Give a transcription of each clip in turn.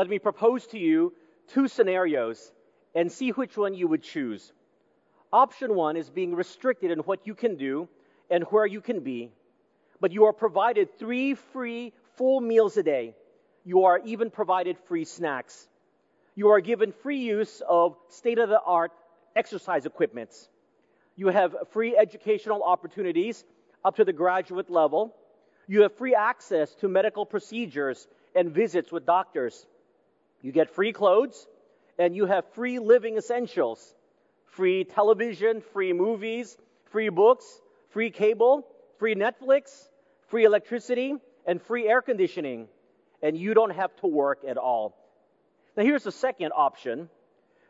let me propose to you two scenarios and see which one you would choose. Option one is being restricted in what you can do and where you can be, but you are provided three free full meals a day. You are even provided free snacks. You are given free use of state of the art exercise equipments. You have free educational opportunities up to the graduate level. You have free access to medical procedures and visits with doctors. You get free clothes and you have free living essentials free television, free movies, free books, free cable, free Netflix, free electricity, and free air conditioning. And you don't have to work at all. Now, here's the second option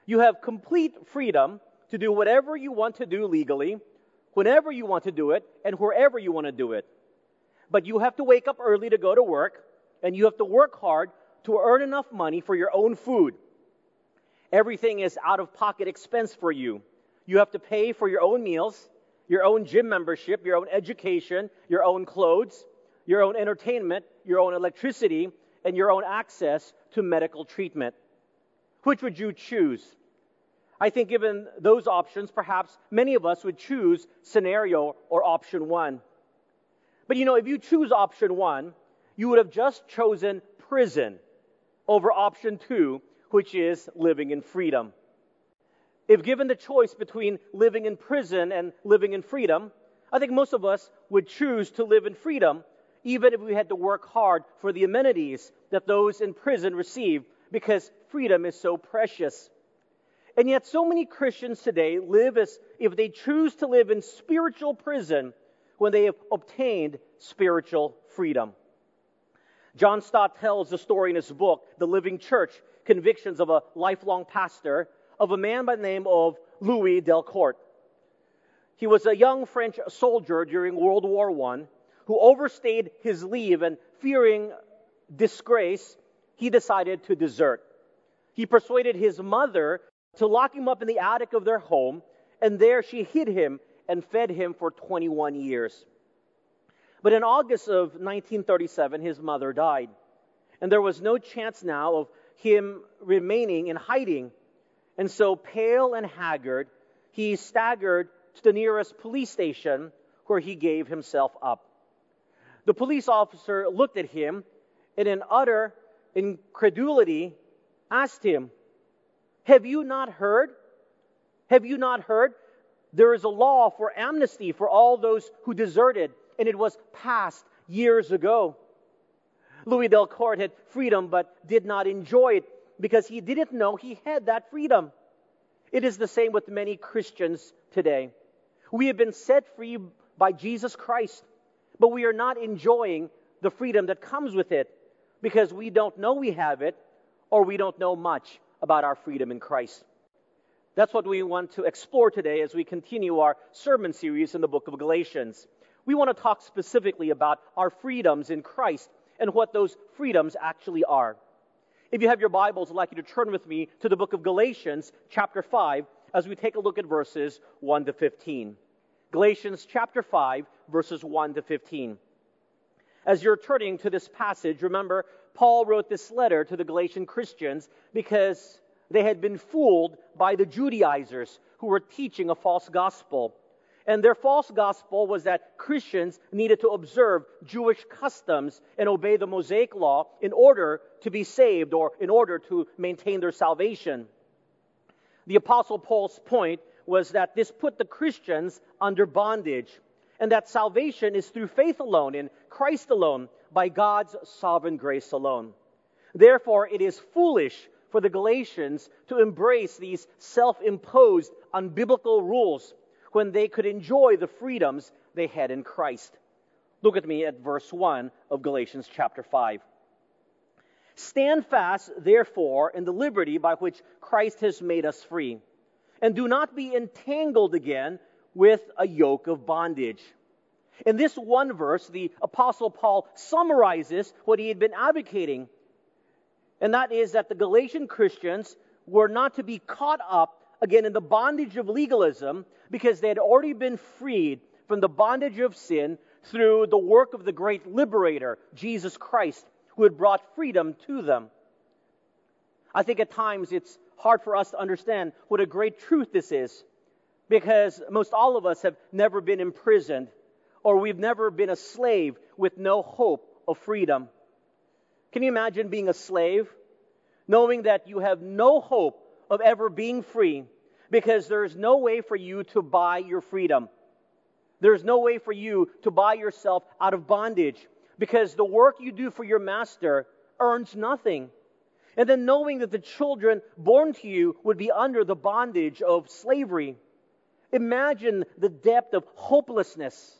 you have complete freedom to do whatever you want to do legally, whenever you want to do it, and wherever you want to do it. But you have to wake up early to go to work, and you have to work hard to earn enough money for your own food. Everything is out of pocket expense for you. You have to pay for your own meals, your own gym membership, your own education, your own clothes, your own entertainment, your own electricity, and your own access to medical treatment. Which would you choose? I think, given those options, perhaps many of us would choose scenario or option one. But you know, if you choose option one, you would have just chosen prison over option two, which is living in freedom. If given the choice between living in prison and living in freedom, I think most of us would choose to live in freedom, even if we had to work hard for the amenities that those in prison receive, because freedom is so precious. And yet, so many Christians today live as if they choose to live in spiritual prison when they have obtained spiritual freedom. John Stott tells the story in his book, The Living Church Convictions of a Lifelong Pastor, of a man by the name of Louis Delcourt. He was a young French soldier during World War I who overstayed his leave and fearing disgrace, he decided to desert. He persuaded his mother to lock him up in the attic of their home, and there she hid him and fed him for 21 years. But in August of 1937, his mother died, and there was no chance now of him remaining in hiding. And so, pale and haggard, he staggered to the nearest police station where he gave himself up. The police officer looked at him and, in utter incredulity, asked him, have you not heard? Have you not heard? There is a law for amnesty for all those who deserted, and it was passed years ago. Louis Delcourt had freedom but did not enjoy it because he didn't know he had that freedom. It is the same with many Christians today. We have been set free by Jesus Christ, but we are not enjoying the freedom that comes with it because we don't know we have it or we don't know much about our freedom in Christ. That's what we want to explore today as we continue our sermon series in the book of Galatians. We want to talk specifically about our freedoms in Christ and what those freedoms actually are. If you have your Bibles, I'd like you to turn with me to the book of Galatians, chapter 5, as we take a look at verses 1 to 15. Galatians chapter 5, verses 1 to 15. As you're turning to this passage, remember Paul wrote this letter to the Galatian Christians because they had been fooled by the Judaizers who were teaching a false gospel. And their false gospel was that Christians needed to observe Jewish customs and obey the Mosaic law in order to be saved or in order to maintain their salvation. The Apostle Paul's point was that this put the Christians under bondage and that salvation is through faith alone, in Christ alone, by God's sovereign grace alone. Therefore, it is foolish for the Galatians to embrace these self imposed, unbiblical rules when they could enjoy the freedoms they had in Christ. Look at me at verse 1 of Galatians chapter 5. Stand fast, therefore, in the liberty by which Christ has made us free, and do not be entangled again with a yoke of bondage. In this one verse, the Apostle Paul summarizes what he had been advocating, and that is that the Galatian Christians were not to be caught up again in the bondage of legalism because they had already been freed from the bondage of sin through the work of the great liberator, Jesus Christ, who had brought freedom to them. I think at times it's hard for us to understand what a great truth this is because most all of us have never been imprisoned or we've never been a slave with no hope of freedom. Can you imagine being a slave, knowing that you have no hope of ever being free because there's no way for you to buy your freedom? There's no way for you to buy yourself out of bondage because the work you do for your master earns nothing. And then knowing that the children born to you would be under the bondage of slavery. Imagine the depth of hopelessness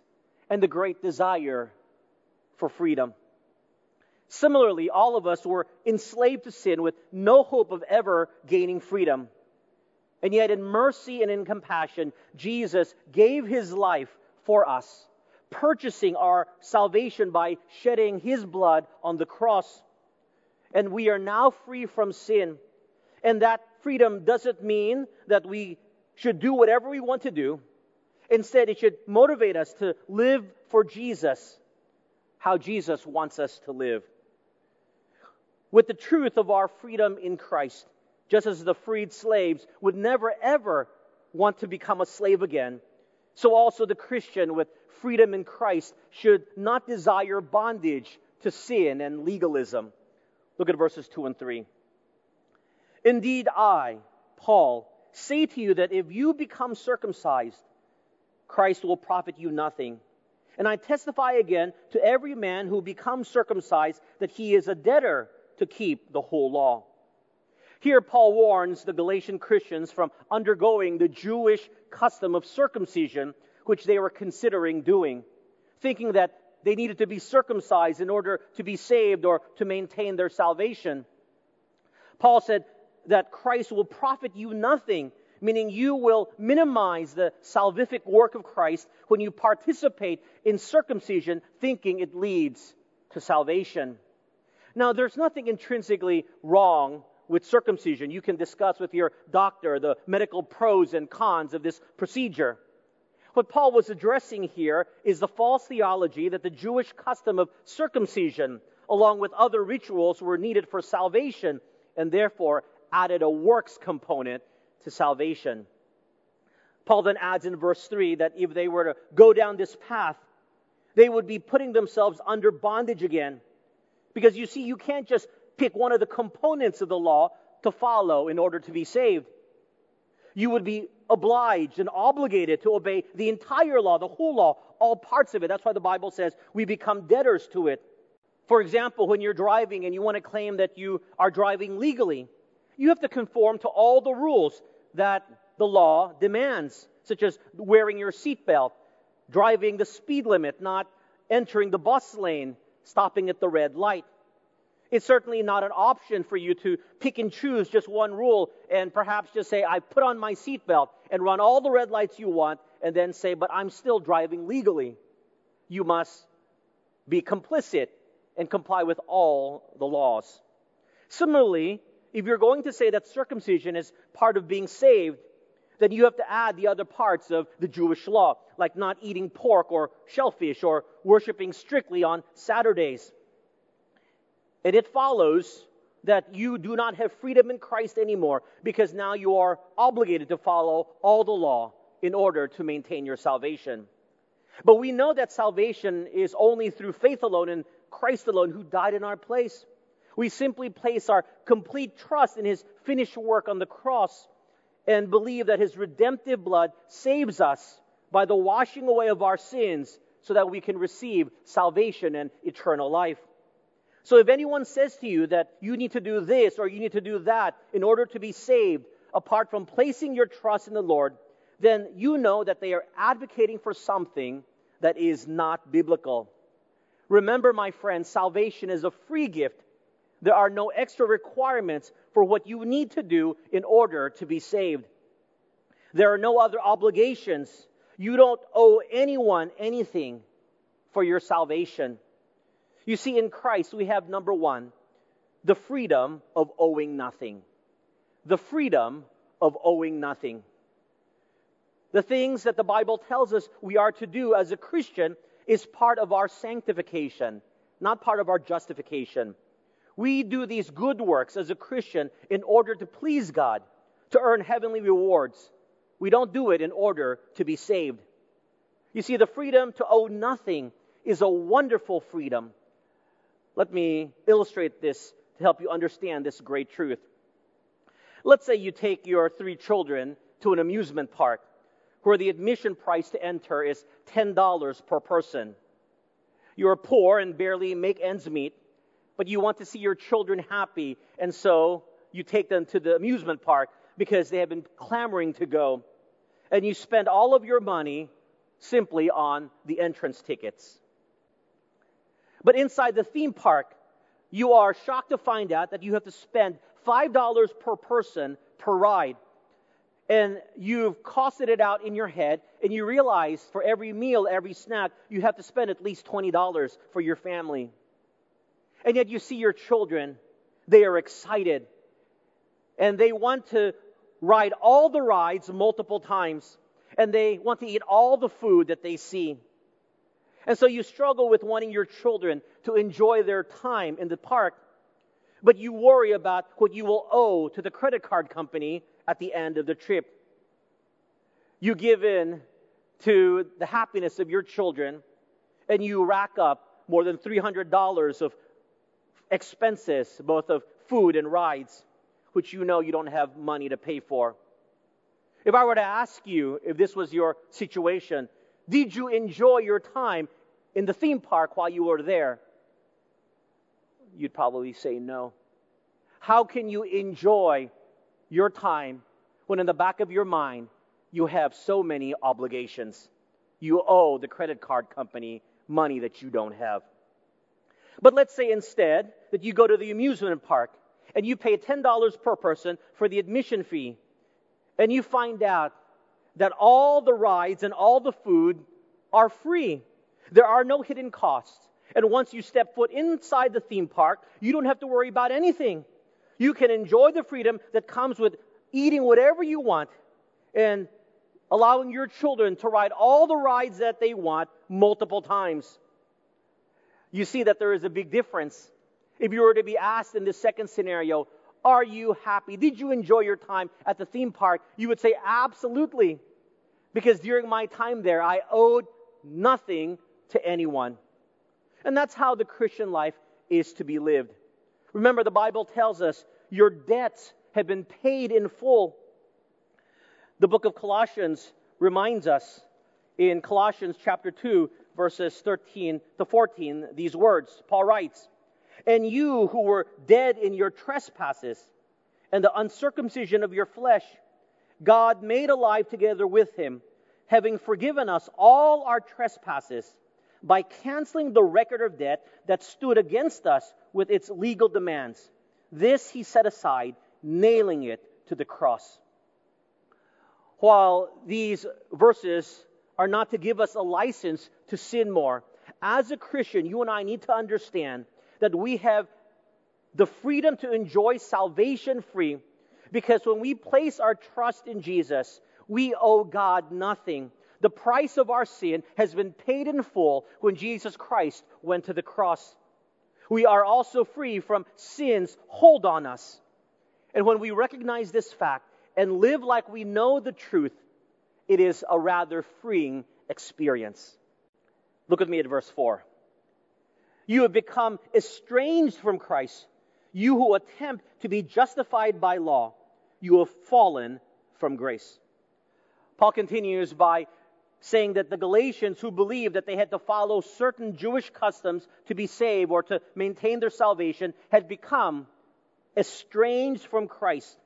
and the great desire for freedom. Similarly, all of us were enslaved to sin with no hope of ever gaining freedom. And yet, in mercy and in compassion, Jesus gave his life for us, purchasing our salvation by shedding his blood on the cross. And we are now free from sin. And that freedom doesn't mean that we should do whatever we want to do. Instead, it should motivate us to live for Jesus, how Jesus wants us to live. With the truth of our freedom in Christ, just as the freed slaves would never ever want to become a slave again, so also the Christian with freedom in Christ should not desire bondage to sin and legalism. Look at verses 2 and 3. Indeed, I, Paul, say to you that if you become circumcised, Christ will profit you nothing. And I testify again to every man who becomes circumcised that he is a debtor to keep the whole law. Here, Paul warns the Galatian Christians from undergoing the Jewish custom of circumcision, which they were considering doing, thinking that they needed to be circumcised in order to be saved or to maintain their salvation. Paul said that Christ will profit you nothing, meaning you will minimize the salvific work of Christ when you participate in circumcision, thinking it leads to salvation. Now, there's nothing intrinsically wrong with circumcision. You can discuss with your doctor the medical pros and cons of this procedure. What Paul was addressing here is the false theology that the Jewish custom of circumcision, along with other rituals, were needed for salvation and therefore added a works component to salvation. Paul then adds in verse 3 that if they were to go down this path, they would be putting themselves under bondage again. Because you see, you can't just pick one of the components of the law to follow in order to be saved. You would be obliged and obligated to obey the entire law, the whole law, all parts of it. That's why the Bible says we become debtors to it. For example, when you're driving and you want to claim that you are driving legally, you have to conform to all the rules that the law demands, such as wearing your seatbelt, driving the speed limit, not entering the bus lane, stopping at the red light. It's certainly not an option for you to pick and choose just one rule and perhaps just say, I put on my seatbelt and run all the red lights you want, and then say, but I'm still driving legally. You must be complicit and comply with all the laws. Similarly, if you're going to say that circumcision is part of being saved, then you have to add the other parts of the Jewish law, like not eating pork or shellfish or worshiping strictly on Saturdays. And it follows that you do not have freedom in Christ anymore because now you are obligated to follow all the law in order to maintain your salvation. But we know that salvation is only through faith alone in Christ alone who died in our place. We simply place our complete trust in his finished work on the cross and believe that his redemptive blood saves us by the washing away of our sins so that we can receive salvation and eternal life. So if anyone says to you that you need to do this or you need to do that in order to be saved, apart from placing your trust in the Lord, then you know that they are advocating for something that is not biblical. Remember, my friends, salvation is a free gift. There are no extra requirements for what you need to do in order to be saved. There are no other obligations. You don't owe anyone anything for your salvation. You see, in Christ, we have number one, the freedom of owing nothing. The freedom of owing nothing. The things that the Bible tells us we are to do as a Christian is part of our sanctification, not part of our justification. We do these good works as a Christian in order to please God, to earn heavenly rewards. We don't do it in order to be saved. You see, the freedom to owe nothing is a wonderful freedom. Let me illustrate this to help you understand this great truth. Let's say you take your three children to an amusement park where the admission price to enter is $10 per person. You're poor and barely make ends meet, but you want to see your children happy, and so you take them to the amusement park because they have been clamoring to go. And you spend all of your money simply on the entrance tickets. But inside the theme park, you are shocked to find out that you have to spend $5 per person per ride. And you've costed it out in your head, and you realize for every meal, every snack, you have to spend at least $20 for your family. And yet you see your children, they are excited. And they want to ride all the rides multiple times and they want to eat all the food that they see. And so you struggle with wanting your children to enjoy their time in the park, but you worry about what you will owe to the credit card company at the end of the trip. You give in to the happiness of your children and you rack up more than $300 of expenses, both of food and rides, which you know you don't have money to pay for. If I were to ask you if this was your situation, did you enjoy your time in the theme park while you were there? You'd probably say no. How can you enjoy your time when in the back of your mind you have so many obligations? You owe the credit card company money that you don't have. But let's say instead that you go to the amusement park and you pay $10 per person for the admission fee and you find out that all the rides and all the food are free. There are no hidden costs. And once you step foot inside the theme park, you don't have to worry about anything. You can enjoy the freedom that comes with eating whatever you want and allowing your children to ride all the rides that they want multiple times. You see that there is a big difference. If you were to be asked in the second scenario, are you happy? Did you enjoy your time at the theme park? You would say, Absolutely. Because during my time there, I owed nothing to anyone. And that's how the Christian life is to be lived. Remember, the Bible tells us your debts have been paid in full. The book of Colossians reminds us in Colossians chapter 2, verses 13 to 14, these words. Paul writes, and you who were dead in your trespasses and the uncircumcision of your flesh, God made alive together with him, having forgiven us all our trespasses by canceling the record of debt that stood against us with its legal demands. This he set aside, nailing it to the cross. While these verses are not to give us a license to sin more, as a Christian, you and I need to understand that we have the freedom to enjoy salvation free because when we place our trust in Jesus, we owe God nothing. The price of our sin has been paid in full when Jesus Christ went to the cross. We are also free from sin's hold on us. And when we recognize this fact and live like we know the truth, it is a rather freeing experience. Look with me at verse 4. You have become estranged from Christ. You who attempt to be justified by law, you have fallen from grace. Paul continues by saying that the Galatians who believed that they had to follow certain Jewish customs to be saved or to maintain their salvation had become estranged from Christ.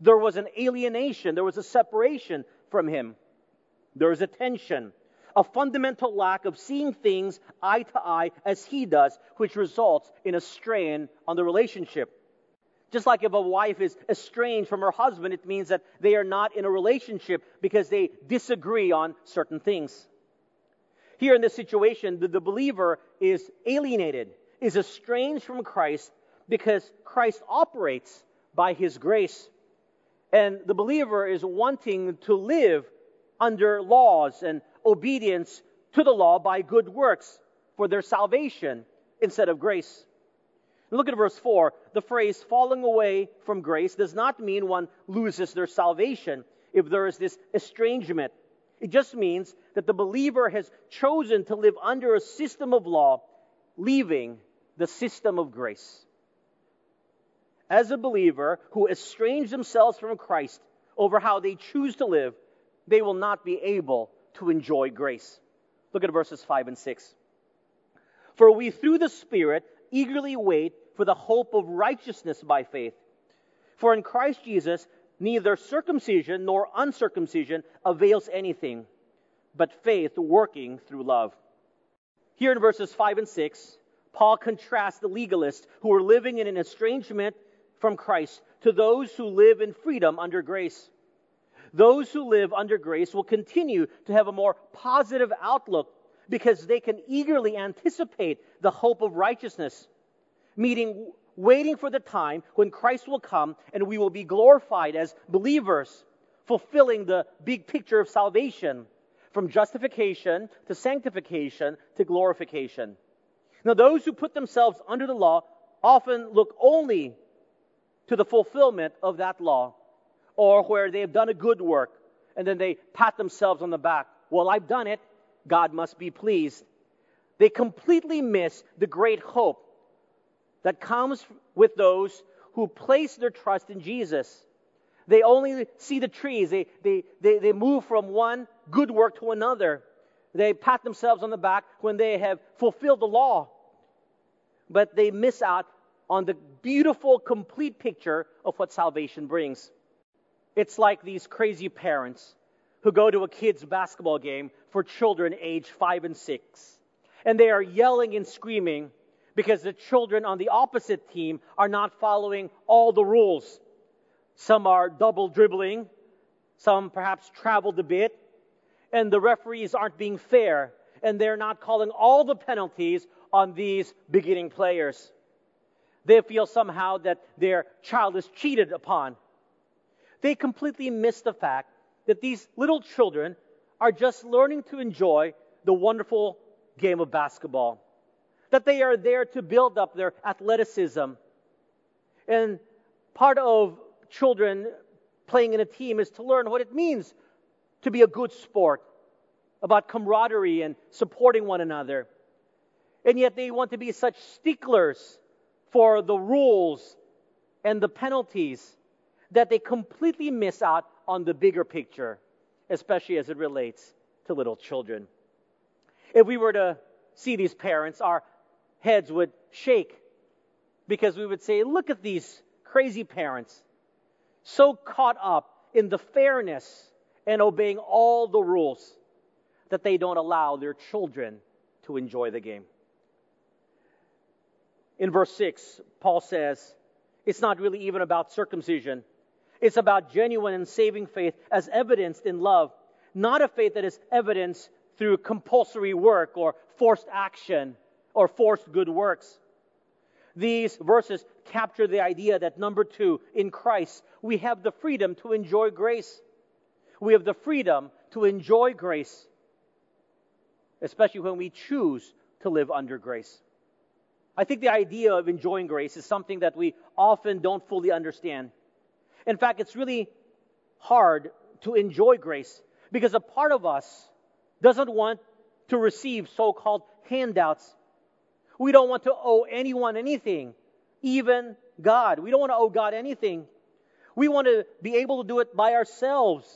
There was an alienation, there was a separation from him, there was a tension a fundamental lack of seeing things eye to eye as he does, which results in a strain on the relationship. Just like if a wife is estranged from her husband, it means that they are not in a relationship because they disagree on certain things. Here in this situation, the, the believer is alienated, is estranged from Christ because Christ operates by his grace. And the believer is wanting to live under laws and obedience to the law by good works for their salvation instead of grace. Look at verse 4. The phrase falling away from grace does not mean one loses their salvation if there is this estrangement. It just means that the believer has chosen to live under a system of law, leaving the system of grace. As a believer who estrange themselves from Christ over how they choose to live, they will not be able to enjoy grace. Look at verses 5 and 6. For we, through the Spirit, eagerly wait for the hope of righteousness by faith. For in Christ Jesus, neither circumcision nor uncircumcision avails anything, but faith working through love. Here in verses 5 and 6, Paul contrasts the legalists who are living in an estrangement from Christ to those who live in freedom under grace. Those who live under grace will continue to have a more positive outlook because they can eagerly anticipate the hope of righteousness, meaning waiting for the time when Christ will come and we will be glorified as believers, fulfilling the big picture of salvation from justification to sanctification to glorification. Now, those who put themselves under the law often look only to the fulfillment of that law, or where they have done a good work and then they pat themselves on the back. Well, I've done it. God must be pleased. They completely miss the great hope that comes with those who place their trust in Jesus. They only see the trees. They, they, they, they move from one good work to another. They pat themselves on the back when they have fulfilled the law. But they miss out on the beautiful, complete picture of what salvation brings. It's like these crazy parents who go to a kid's basketball game for children age five and six. And they are yelling and screaming because the children on the opposite team are not following all the rules. Some are double dribbling, some perhaps traveled a bit, and the referees aren't being fair, and they're not calling all the penalties on these beginning players. They feel somehow that their child is cheated upon. They completely miss the fact that these little children are just learning to enjoy the wonderful game of basketball. That they are there to build up their athleticism. And part of children playing in a team is to learn what it means to be a good sport, about camaraderie and supporting one another. And yet they want to be such sticklers for the rules and the penalties that they completely miss out on the bigger picture, especially as it relates to little children. If we were to see these parents, our heads would shake because we would say, Look at these crazy parents, so caught up in the fairness and obeying all the rules that they don't allow their children to enjoy the game. In verse 6, Paul says, It's not really even about circumcision it's about genuine and saving faith as evidenced in love, not a faith that is evidenced through compulsory work or forced action or forced good works. These verses capture the idea that number two, in Christ, we have the freedom to enjoy grace. We have the freedom to enjoy grace, especially when we choose to live under grace. I think the idea of enjoying grace is something that we often don't fully understand. In fact, it's really hard to enjoy grace because a part of us doesn't want to receive so called handouts. We don't want to owe anyone anything, even God. We don't want to owe God anything. We want to be able to do it by ourselves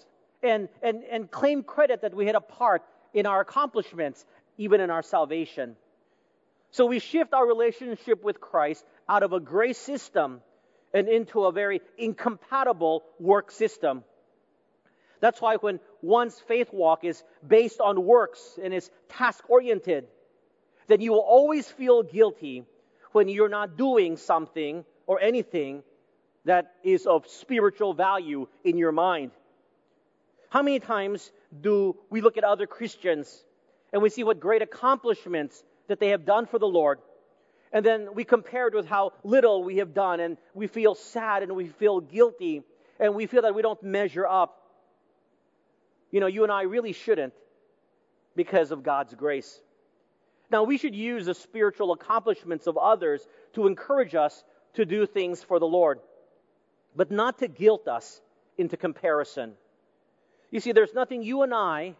and, and, and claim credit that we had a part in our accomplishments, even in our salvation. So we shift our relationship with Christ out of a grace system and into a very incompatible work system. That's why when one's faith walk is based on works and is task oriented, then you will always feel guilty when you're not doing something or anything that is of spiritual value in your mind. How many times do we look at other Christians and we see what great accomplishments that they have done for the Lord? And then we compare it with how little we have done, and we feel sad and we feel guilty, and we feel that we don't measure up. You know, you and I really shouldn't because of God's grace. Now, we should use the spiritual accomplishments of others to encourage us to do things for the Lord, but not to guilt us into comparison. You see, there's nothing you and I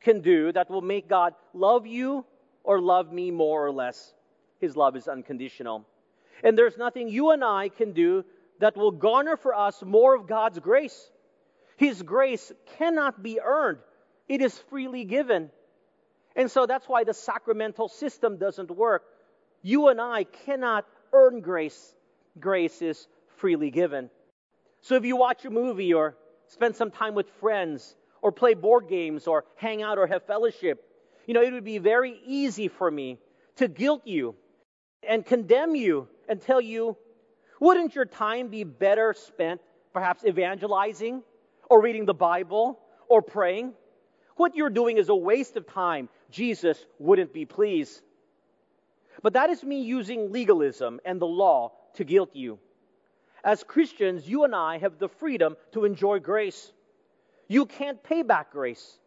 can do that will make God love you or love me more or less. His love is unconditional. And there's nothing you and I can do that will garner for us more of God's grace. His grace cannot be earned, it is freely given. And so that's why the sacramental system doesn't work. You and I cannot earn grace. Grace is freely given. So if you watch a movie or spend some time with friends or play board games or hang out or have fellowship, you know, it would be very easy for me to guilt you and condemn you and tell you, wouldn't your time be better spent perhaps evangelizing or reading the Bible or praying? What you're doing is a waste of time. Jesus wouldn't be pleased. But that is me using legalism and the law to guilt you. As Christians, you and I have the freedom to enjoy grace. You can't pay back grace,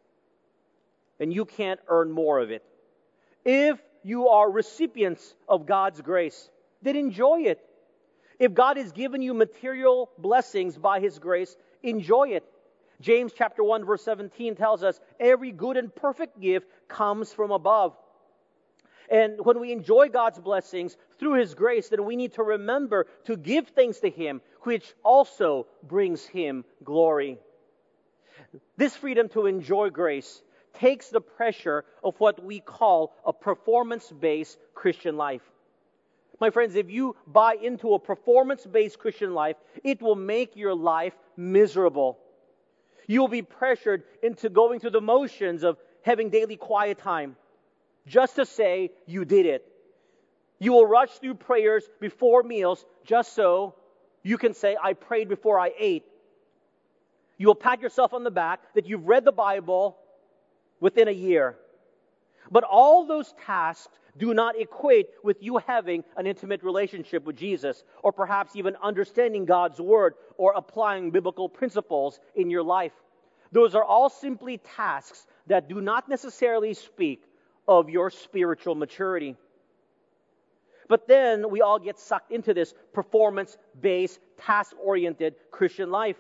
and you can't earn more of it. If you are recipients of God's grace, then enjoy it. If God has given you material blessings by His grace, enjoy it. James chapter 1 verse 17 tells us every good and perfect gift comes from above. And when we enjoy God's blessings through His grace, then we need to remember to give thanks to Him, which also brings Him glory. This freedom to enjoy grace takes the pressure of what we call a performance based Christian life. My friends, if you buy into a performance based Christian life, it will make your life miserable. You'll be pressured into going through the motions of having daily quiet time just to say you did it. You will rush through prayers before meals just so you can say, I prayed before I ate. You will pat yourself on the back that you've read the Bible within a year. But all those tasks do not equate with you having an intimate relationship with Jesus, or perhaps even understanding God's Word or applying biblical principles in your life. Those are all simply tasks that do not necessarily speak of your spiritual maturity. But then we all get sucked into this performance based, task oriented Christian life.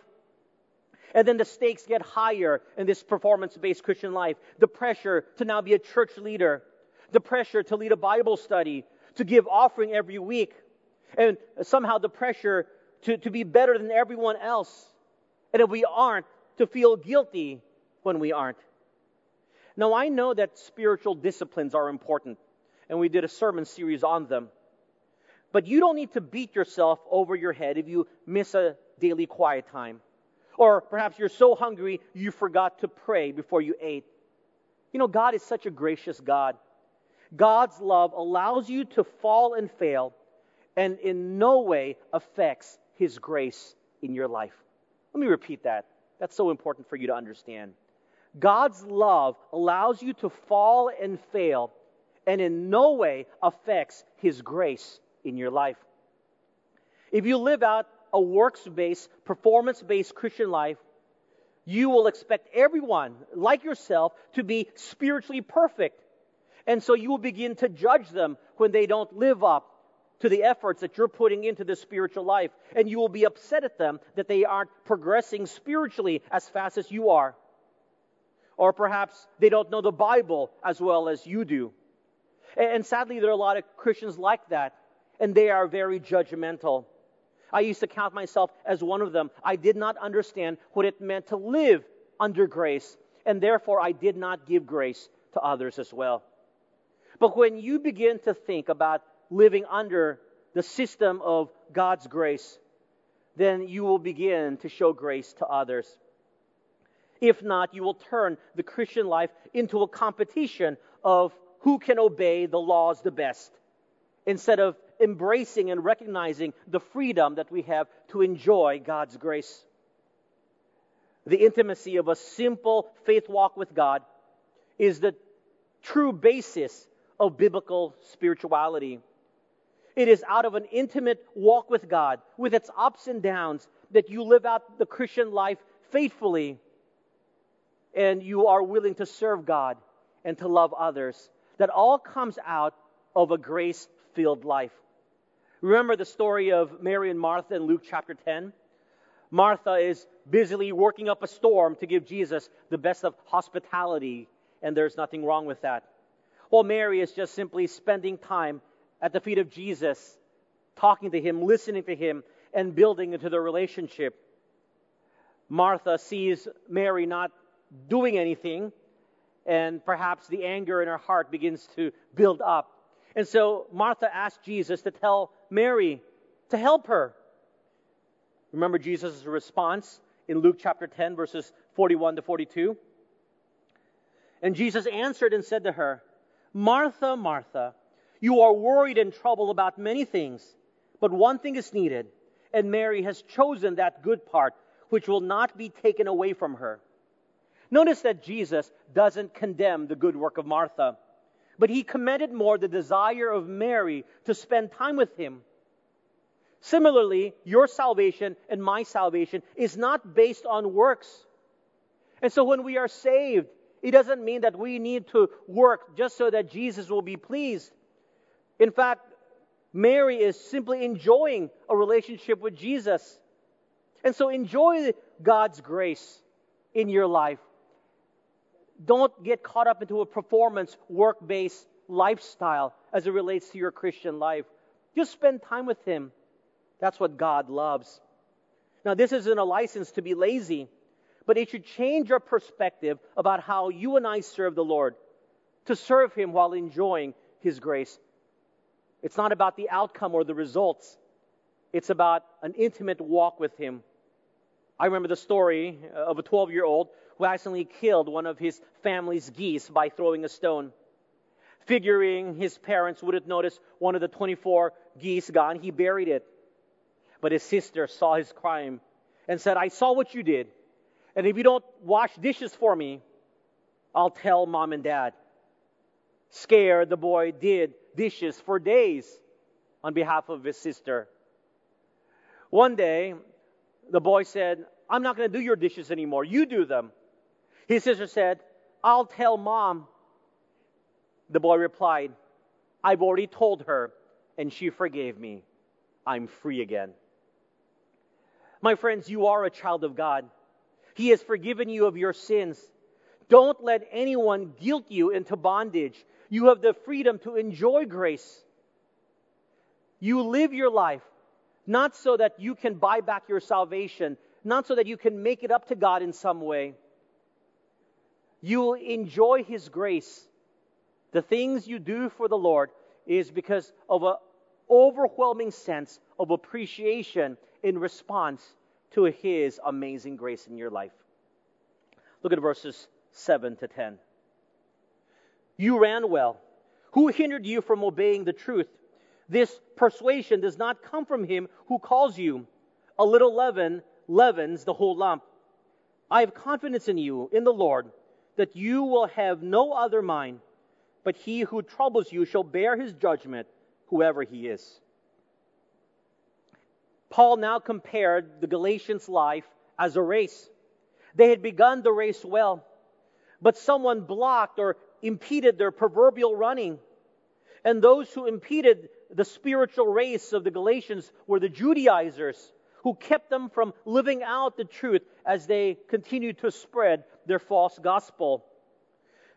And then the stakes get higher in this performance based Christian life. The pressure to now be a church leader, the pressure to lead a Bible study, to give offering every week, and somehow the pressure to, to be better than everyone else. And if we aren't, to feel guilty when we aren't. Now, I know that spiritual disciplines are important, and we did a sermon series on them. But you don't need to beat yourself over your head if you miss a daily quiet time. Or perhaps you're so hungry you forgot to pray before you ate. You know, God is such a gracious God. God's love allows you to fall and fail and in no way affects His grace in your life. Let me repeat that. That's so important for you to understand. God's love allows you to fall and fail and in no way affects His grace in your life. If you live out a works based, performance based Christian life, you will expect everyone, like yourself, to be spiritually perfect. And so you will begin to judge them when they don't live up to the efforts that you're putting into this spiritual life. And you will be upset at them that they aren't progressing spiritually as fast as you are. Or perhaps they don't know the Bible as well as you do. And sadly, there are a lot of Christians like that, and they are very judgmental. I used to count myself as one of them. I did not understand what it meant to live under grace, and therefore I did not give grace to others as well. But when you begin to think about living under the system of God's grace, then you will begin to show grace to others. If not, you will turn the Christian life into a competition of who can obey the laws the best instead of embracing and recognizing the freedom that we have to enjoy God's grace. The intimacy of a simple faith walk with God is the true basis of biblical spirituality. It is out of an intimate walk with God, with its ups and downs, that you live out the Christian life faithfully and you are willing to serve God and to love others. that all comes out of a grace filled life. Remember the story of Mary and Martha in Luke chapter 10? Martha is busily working up a storm to give Jesus the best of hospitality, and there's nothing wrong with that. While Mary is just simply spending time at the feet of Jesus, talking to him, listening to him, and building into their relationship. Martha sees Mary not doing anything, and perhaps the anger in her heart begins to build up. And so Martha asked Jesus to tell Mary to help her. Remember Jesus' response in Luke chapter 10, verses 41 to 42? And Jesus answered and said to her, Martha, Martha, you are worried and troubled about many things, but one thing is needed, and Mary has chosen that good part, which will not be taken away from her. Notice that Jesus doesn't condemn the good work of Martha, but he commended more the desire of Mary to spend time with him Similarly, your salvation and my salvation is not based on works. And so when we are saved, it doesn't mean that we need to work just so that Jesus will be pleased. In fact, Mary is simply enjoying a relationship with Jesus. And so enjoy God's grace in your life. Don't get caught up into a performance, work based lifestyle as it relates to your Christian life. Just spend time with Him. That's what God loves. Now, this isn't a license to be lazy, but it should change your perspective about how you and I serve the Lord, to serve Him while enjoying His grace. It's not about the outcome or the results, it's about an intimate walk with Him. I remember the story of a 12 year old who accidentally killed one of his family's geese by throwing a stone. Figuring his parents wouldn't notice one of the 24 geese gone, he buried it. But his sister saw his crime and said, I saw what you did. And if you don't wash dishes for me, I'll tell mom and dad. Scared, the boy did dishes for days on behalf of his sister. One day, the boy said, I'm not going to do your dishes anymore. You do them. His sister said, I'll tell mom. The boy replied, I've already told her, and she forgave me. I'm free again. My friends, you are a child of God. He has forgiven you of your sins. Don't let anyone guilt you into bondage. You have the freedom to enjoy grace. You live your life not so that you can buy back your salvation, not so that you can make it up to God in some way. You will enjoy His grace. The things you do for the Lord is because of an overwhelming sense of appreciation in response to His amazing grace in your life. Look at verses 7 to 10. You ran well. Who hindered you from obeying the truth? This persuasion does not come from him who calls you. A little leaven leavens the whole lump. I have confidence in you, in the Lord, that you will have no other mind, but he who troubles you shall bear his judgment, whoever he is. Paul now compared the Galatians' life as a race. They had begun the race well, but someone blocked or impeded their proverbial running. And those who impeded the spiritual race of the Galatians were the Judaizers, who kept them from living out the truth as they continued to spread their false gospel.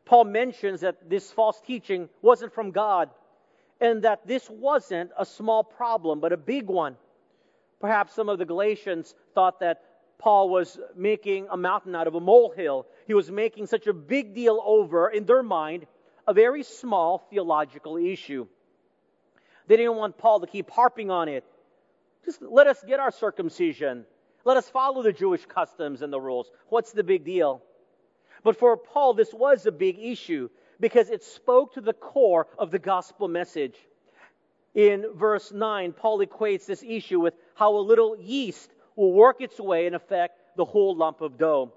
Paul mentions that this false teaching wasn't from God, and that this wasn't a small problem, but a big one. Perhaps some of the Galatians thought that Paul was making a mountain out of a molehill. He was making such a big deal over, in their mind, a very small theological issue. They didn't want Paul to keep harping on it. Just let us get our circumcision. Let us follow the Jewish customs and the rules. What's the big deal? But for Paul, this was a big issue because it spoke to the core of the gospel message. In verse 9, Paul equates this issue with how a little yeast will work its way and affect the whole lump of dough.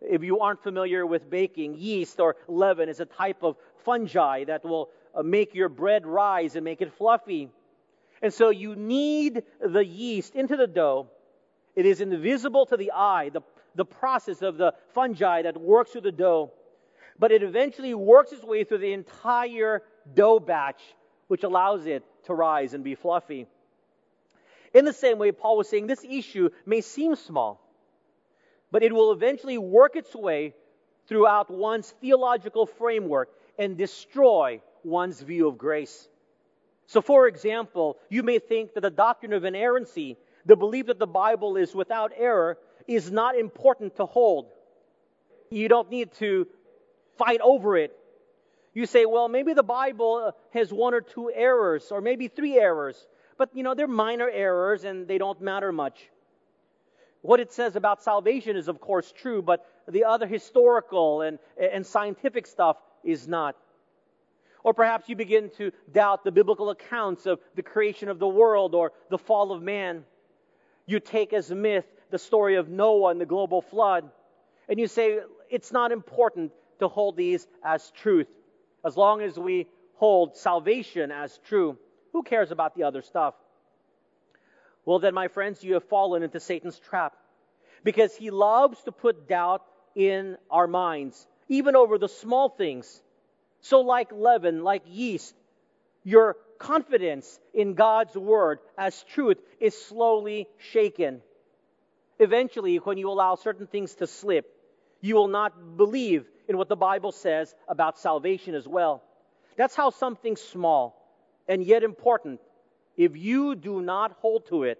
If you aren't familiar with baking, yeast or leaven is a type of fungi that will uh, make your bread rise and make it fluffy. And so you knead the yeast into the dough. It is invisible to the eye, the, the process of the fungi that works through the dough. but it eventually works its way through the entire dough batch, which allows it to rise and be fluffy. In the same way, Paul was saying this issue may seem small, but it will eventually work its way throughout one's theological framework and destroy one's view of grace. So, for example, you may think that the doctrine of inerrancy, the belief that the Bible is without error, is not important to hold. You don't need to fight over it. You say, well, maybe the Bible has one or two errors, or maybe three errors, but you know, they're minor errors and they don't matter much. What it says about salvation is, of course, true, but the other historical and, and scientific stuff is not. Or perhaps you begin to doubt the biblical accounts of the creation of the world or the fall of man. You take as myth the story of Noah and the global flood, and you say it's not important to hold these as truth. As long as we hold salvation as true, who cares about the other stuff? Well, then, my friends, you have fallen into Satan's trap because he loves to put doubt in our minds, even over the small things. So, like leaven, like yeast, your confidence in God's word as truth is slowly shaken. Eventually, when you allow certain things to slip, you will not believe in what the Bible says about salvation as well. That's how something small and yet important, if you do not hold to it,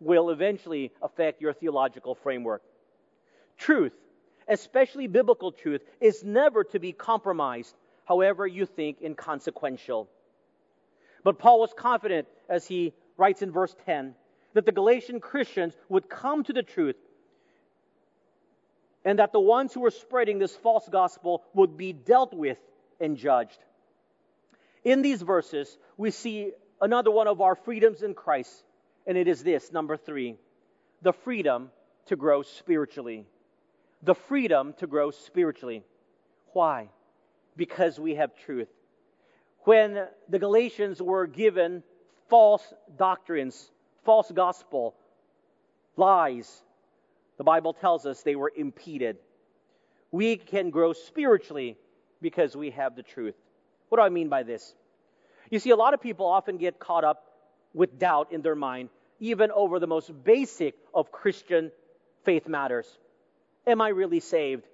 will eventually affect your theological framework. Truth, especially biblical truth, is never to be compromised however you think inconsequential. But Paul was confident, as he writes in verse 10, that the Galatian Christians would come to the truth and that the ones who were spreading this false gospel would be dealt with and judged. In these verses, we see another one of our freedoms in Christ, and it is this number three the freedom to grow spiritually. The freedom to grow spiritually. Why? because we have truth. When the Galatians were given false doctrines, false gospel, lies, the Bible tells us they were impeded. We can grow spiritually because we have the truth. What do I mean by this? You see, a lot of people often get caught up with doubt in their mind, even over the most basic of Christian faith matters. Am I really saved?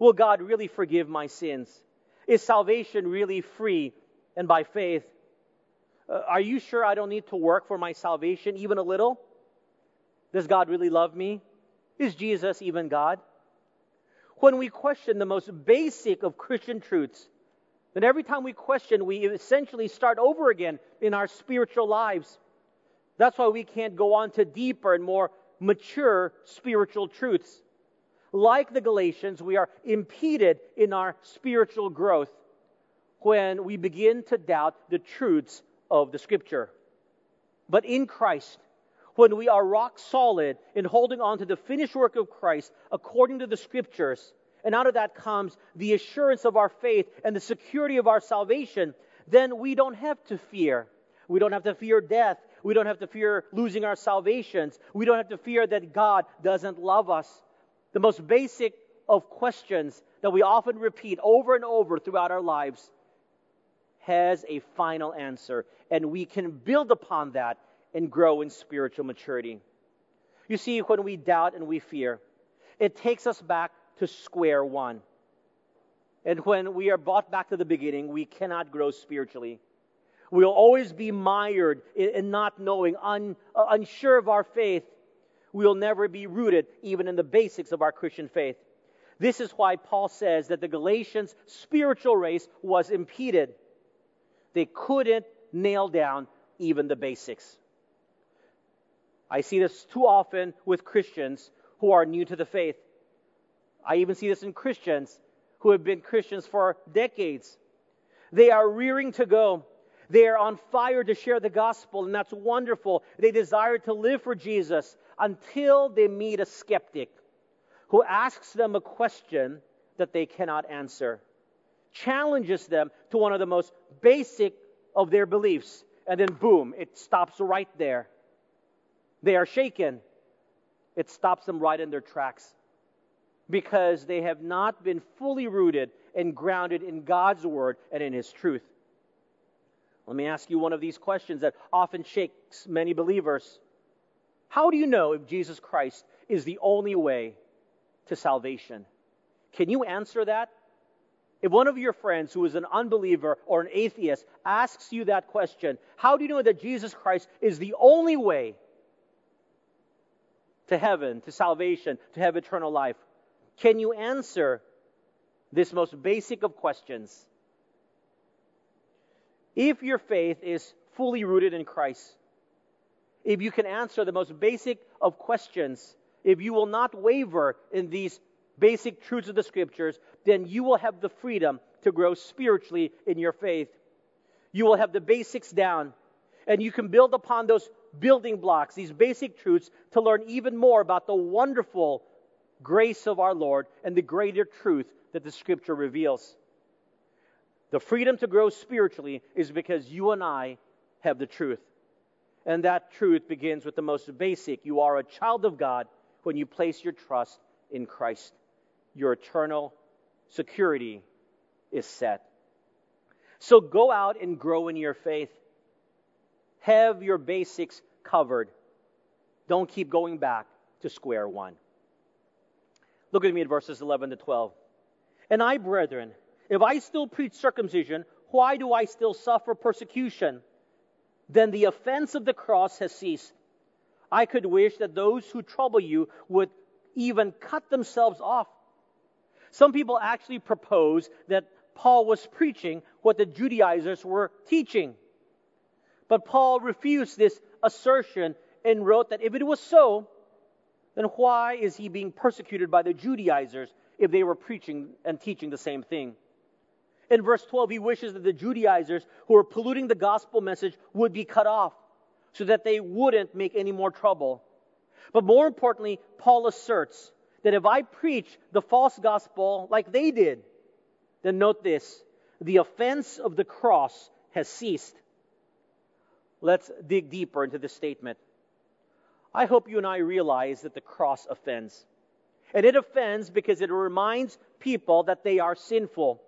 Will God really forgive my sins? Is salvation really free and by faith? Uh, are you sure I don't need to work for my salvation even a little? Does God really love me? Is Jesus even God? When we question the most basic of Christian truths, then every time we question, we essentially start over again in our spiritual lives. That's why we can't go on to deeper and more mature spiritual truths like the Galatians, we are impeded in our spiritual growth when we begin to doubt the truths of the Scripture. But in Christ, when we are rock solid in holding on to the finished work of Christ according to the Scriptures, and out of that comes the assurance of our faith and the security of our salvation, then we don't have to fear. We don't have to fear death. We don't have to fear losing our salvations. We don't have to fear that God doesn't love us the most basic of questions that we often repeat over and over throughout our lives, has a final answer. And we can build upon that and grow in spiritual maturity. You see, when we doubt and we fear, it takes us back to square one. And when we are brought back to the beginning, we cannot grow spiritually. We'll always be mired in, not knowing, un, uh, unsure of our faith, we will never be rooted even in the basics of our Christian faith. This is why Paul says that the Galatians' spiritual race was impeded. They couldn't nail down even the basics. I see this too often with Christians who are new to the faith. I even see this in Christians who have been Christians for decades. They are rearing to go. They are on fire to share the gospel, and that's wonderful. They desire to live for Jesus until they meet a skeptic who asks them a question that they cannot answer, challenges them to one of the most basic of their beliefs, and then boom, it stops right there. They are shaken. It stops them right in their tracks because they have not been fully rooted and grounded in God's word and in his truth. Let me ask you one of these questions that often shakes many believers. How do you know if Jesus Christ is the only way to salvation? Can you answer that? If one of your friends who is an unbeliever or an atheist asks you that question, how do you know that Jesus Christ is the only way to heaven, to salvation, to have eternal life? Can you answer this most basic of questions? If your faith is fully rooted in Christ, if you can answer the most basic of questions, if you will not waver in these basic truths of the scriptures, then you will have the freedom to grow spiritually in your faith. You will have the basics down, and you can build upon those building blocks, these basic truths, to learn even more about the wonderful grace of our Lord and the greater truth that the scripture reveals. The freedom to grow spiritually is because you and I have the truth. And that truth begins with the most basic. You are a child of God when you place your trust in Christ. Your eternal security is set. So go out and grow in your faith. Have your basics covered. Don't keep going back to square one. Look at me at verses 11 to 12. And I, brethren, if I still preach circumcision, why do I still suffer persecution? Then the offense of the cross has ceased. I could wish that those who trouble you would even cut themselves off. Some people actually propose that Paul was preaching what the Judaizers were teaching. But Paul refused this assertion and wrote that if it was so, then why is he being persecuted by the Judaizers if they were preaching and teaching the same thing? In verse 12, he wishes that the Judaizers who are polluting the gospel message would be cut off so that they wouldn't make any more trouble. But more importantly, Paul asserts that if I preach the false gospel like they did, then note this the offense of the cross has ceased. Let's dig deeper into this statement. I hope you and I realize that the cross offends. And it offends because it reminds people that they are sinful.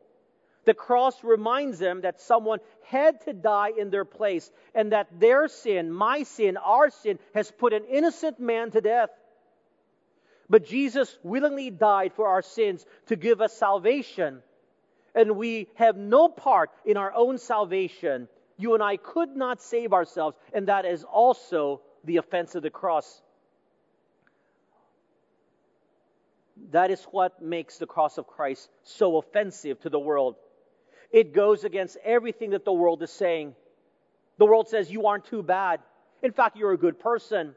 The cross reminds them that someone had to die in their place and that their sin, my sin, our sin, has put an innocent man to death. But Jesus willingly died for our sins to give us salvation. And we have no part in our own salvation. You and I could not save ourselves, and that is also the offense of the cross. That is what makes the cross of Christ so offensive to the world. It goes against everything that the world is saying. The world says you aren't too bad. In fact, you're a good person.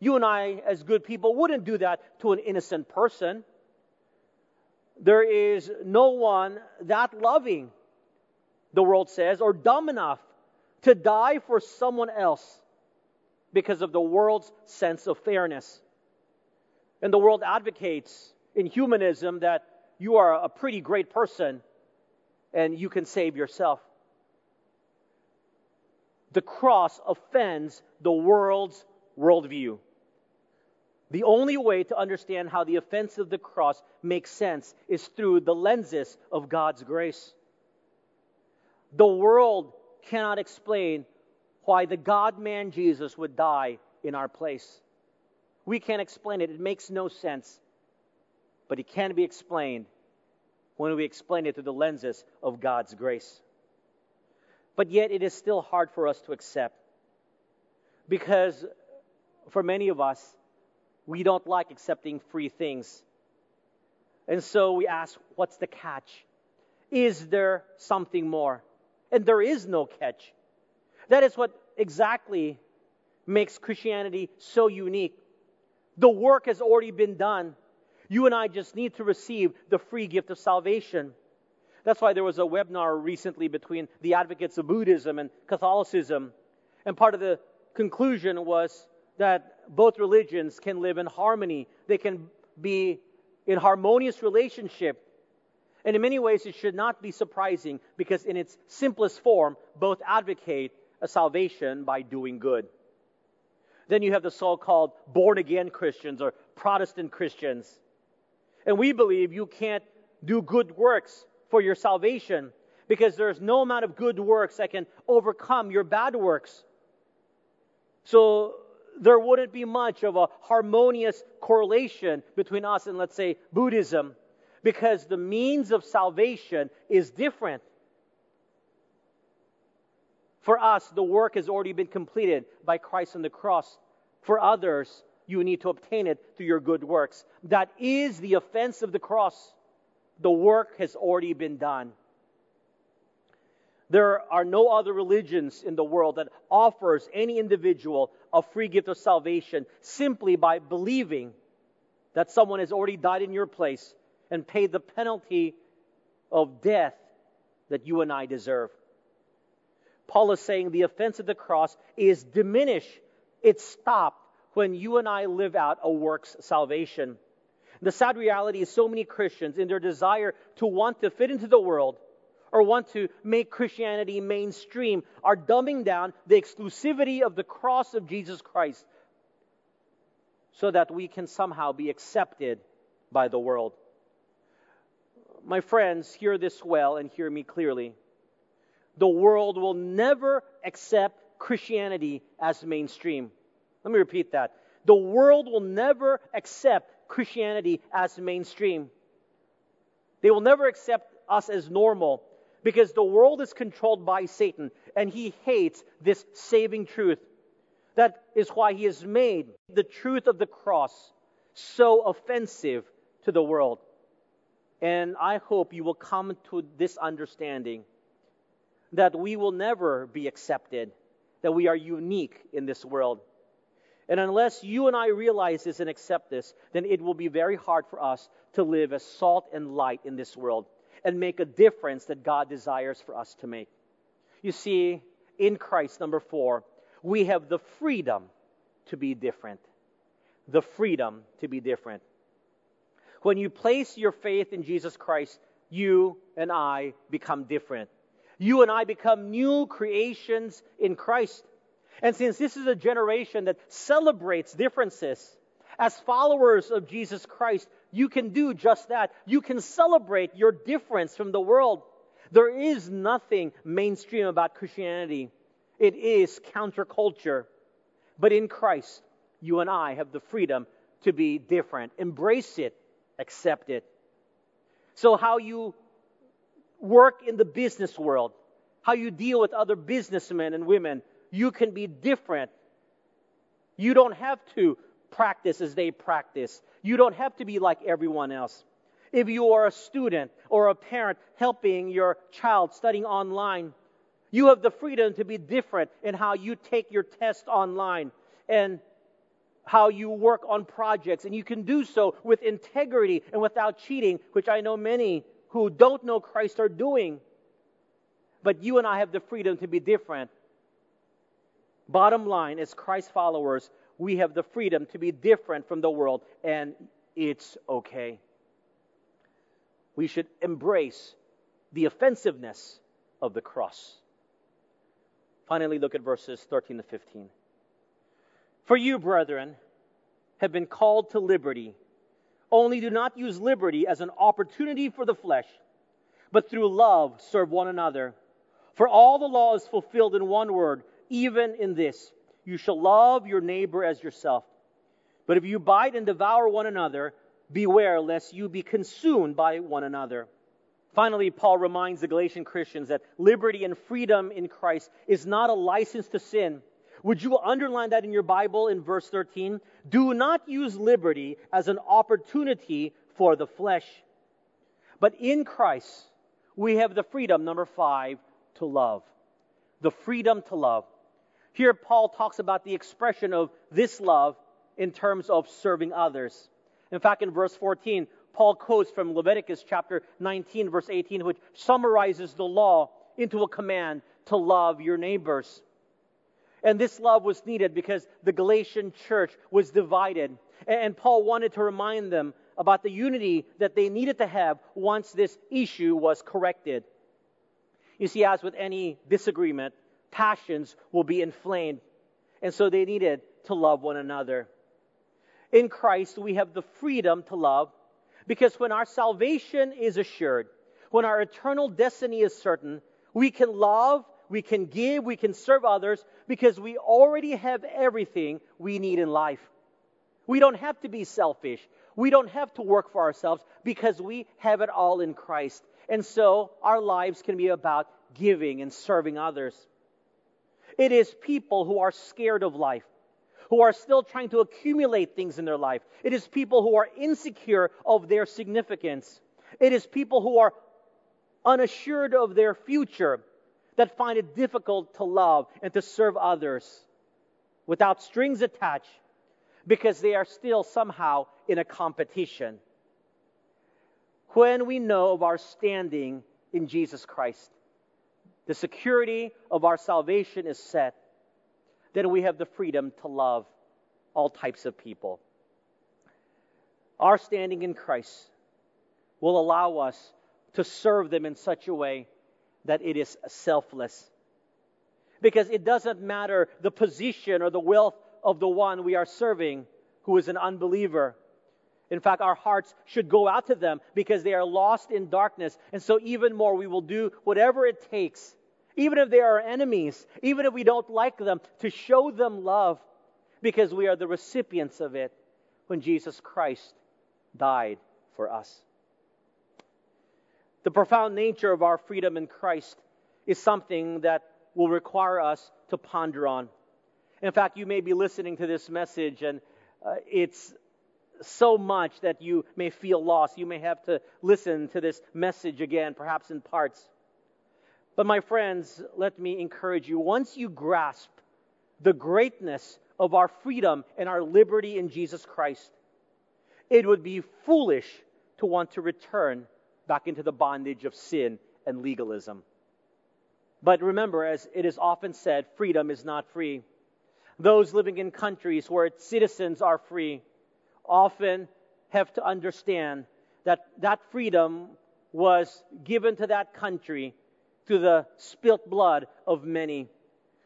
You and I, as good people, wouldn't do that to an innocent person. There is no one that loving, the world says, or dumb enough to die for someone else because of the world's sense of fairness. And the world advocates in humanism that you are a pretty great person and you can save yourself. The cross offends the world's worldview. The only way to understand how the offense of the cross makes sense is through the lenses of God's grace. The world cannot explain why the God man Jesus would die in our place. We can't explain it, it makes no sense. But it can be explained when we explain it through the lenses of God's grace. But yet, it is still hard for us to accept because for many of us, we don't like accepting free things. And so we ask, what's the catch? Is there something more? And there is no catch. That is what exactly makes Christianity so unique. The work has already been done. You and I just need to receive the free gift of salvation. That's why there was a webinar recently between the advocates of Buddhism and Catholicism. And part of the conclusion was that both religions can live in harmony, they can be in harmonious relationship. And in many ways, it should not be surprising because, in its simplest form, both advocate a salvation by doing good. Then you have the so called born again Christians or Protestant Christians and we believe you can't do good works for your salvation because there's no amount of good works that can overcome your bad works. So there wouldn't be much of a harmonious correlation between us and, let's say, Buddhism because the means of salvation is different. For us, the work has already been completed by Christ on the cross. For others, you need to obtain it through your good works. That is the offense of the cross. The work has already been done. There are no other religions in the world that offers any individual a free gift of salvation simply by believing that someone has already died in your place and paid the penalty of death that you and I deserve. Paul is saying the offense of the cross is diminished. It's stopped when you and I live out a works salvation. The sad reality is so many Christians, in their desire to want to fit into the world, or want to make Christianity mainstream are dumbing down the exclusivity of the cross of Jesus Christ so that we can somehow be accepted by the world. My friends, hear this well and hear me clearly. The world will never accept Christianity as mainstream. Let me repeat that. The world will never accept Christianity as mainstream. They will never accept us as normal because the world is controlled by Satan and he hates this saving truth. That is why he has made the truth of the cross so offensive to the world. And I hope you will come to this understanding that we will never be accepted, that we are unique in this world. And unless you and I realize this and accept this, then it will be very hard for us to live as salt and light in this world and make a difference that God desires for us to make. You see, in Christ, number four, we have the freedom to be different. The freedom to be different. When you place your faith in Jesus Christ, you and I become different. You and I become new creations in Christ. And since this is a generation that celebrates differences, as followers of Jesus Christ, you can do just that. You can celebrate your difference from the world. There is nothing mainstream about Christianity, it is counterculture. But in Christ, you and I have the freedom to be different. Embrace it, accept it. So, how you work in the business world, how you deal with other businessmen and women, you can be different. You don't have to practice as they practice. You don't have to be like everyone else. If you are a student or a parent helping your child studying online, you have the freedom to be different in how you take your test online and how you work on projects. And you can do so with integrity and without cheating, which I know many who don't know Christ are doing. But you and I have the freedom to be different. Bottom line, as Christ followers, we have the freedom to be different from the world, and it's okay. We should embrace the offensiveness of the cross. Finally, look at verses 13 to 15. For you, brethren, have been called to liberty. Only do not use liberty as an opportunity for the flesh, but through love serve one another. For all the law is fulfilled in one word, even in this you shall love your neighbor as yourself. But if you bite and devour one another, beware lest you be consumed by one another. Finally, Paul reminds the Galatian Christians that liberty and freedom in Christ is not a license to sin. Would you underline that in your Bible in verse 13? Do not use liberty as an opportunity for the flesh. But in Christ, we have the freedom, number five, to love. The freedom to love. Here, Paul talks about the expression of this love in terms of serving others. In fact, in verse 14, Paul quotes from Leviticus chapter 19, verse 18, which summarizes the law into a command to love your neighbors. And this love was needed because the Galatian church was divided. And Paul wanted to remind them about the unity that they needed to have once this issue was corrected. You see, as with any disagreement, passions will be inflamed. And so they needed to love one another. In Christ, we have the freedom to love, Because when our salvation is assured, when our eternal destiny is certain, we can love, we can give, we can serve others because we already have everything we need in life. We don't have to be selfish. We don't have to work for ourselves because we have it all in Christ. And so our lives can be about giving and serving others. It is people who are scared of life, who are still trying to accumulate things in their life. It is people who are insecure of their significance. It is people who are unassured of their future that find it difficult to love and to serve others without strings attached because they are still somehow in a competition. When we know of our standing in Jesus Christ, the security of our salvation is set, then we have the freedom to love all types of people. Our standing in Christ will allow us to serve them in such a way that it is selfless. Because it doesn't matter the position or the wealth of the one we are serving who is an unbeliever. In fact, our hearts should go out to them because they are lost in darkness. And so, even more, we will do whatever it takes even if they are enemies, even if we don't like them, to show them love because we are the recipients of it when Jesus Christ died for us. The profound nature of our freedom in Christ is something that will require us to ponder on. In fact, you may be listening to this message and uh, it's so much that you may feel lost. You may have to listen to this message again, perhaps in parts. But, my friends, let me encourage you once you grasp the greatness of our freedom and our liberty in Jesus Christ, it would be foolish to want to return back into the bondage of sin and legalism. But remember, as it is often said, freedom is not free. Those living in countries where its citizens are free often have to understand that that freedom was given to that country through the spilt blood of many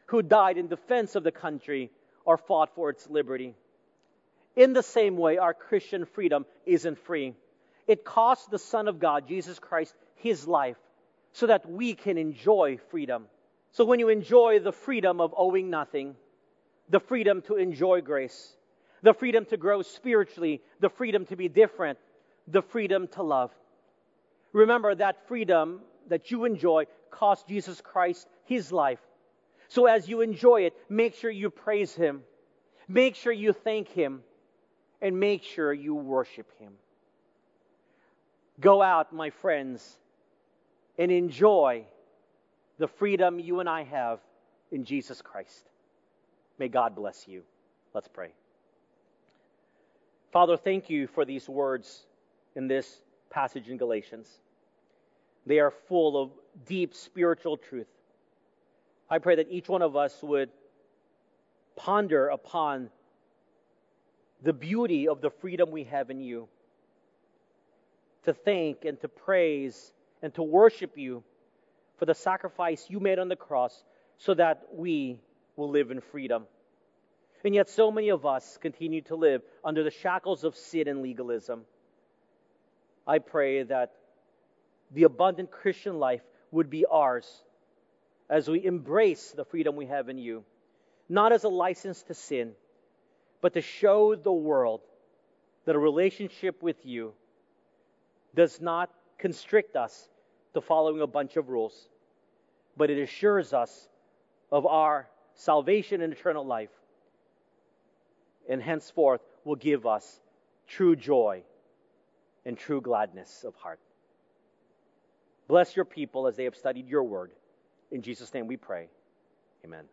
who died in defense of the country or fought for its liberty. In the same way, our Christian freedom isn't free. It cost the Son of God, Jesus Christ, his life so that we can enjoy freedom. So when you enjoy the freedom of owing nothing, the freedom to enjoy grace, the freedom to grow spiritually, the freedom to be different, the freedom to love. Remember that freedom that you enjoy cost Jesus Christ his life. So as you enjoy it, make sure you praise him, make sure you thank him, and make sure you worship him. Go out, my friends, and enjoy the freedom you and I have in Jesus Christ. May God bless you. Let's pray. Father, thank you for these words in this passage in Galatians. They are full of deep spiritual truth. I pray that each one of us would ponder upon the beauty of the freedom we have in you, to thank and to praise and to worship you for the sacrifice you made on the cross so that we will live in freedom. And yet, so many of us continue to live under the shackles of sin and legalism. I pray that the abundant Christian life would be ours as we embrace the freedom we have in you, not as a license to sin, but to show the world that a relationship with you does not constrict us to following a bunch of rules, but it assures us of our salvation and eternal life, and henceforth will give us true joy and true gladness of heart. Bless your people as they have studied your word. In Jesus' name we pray. Amen.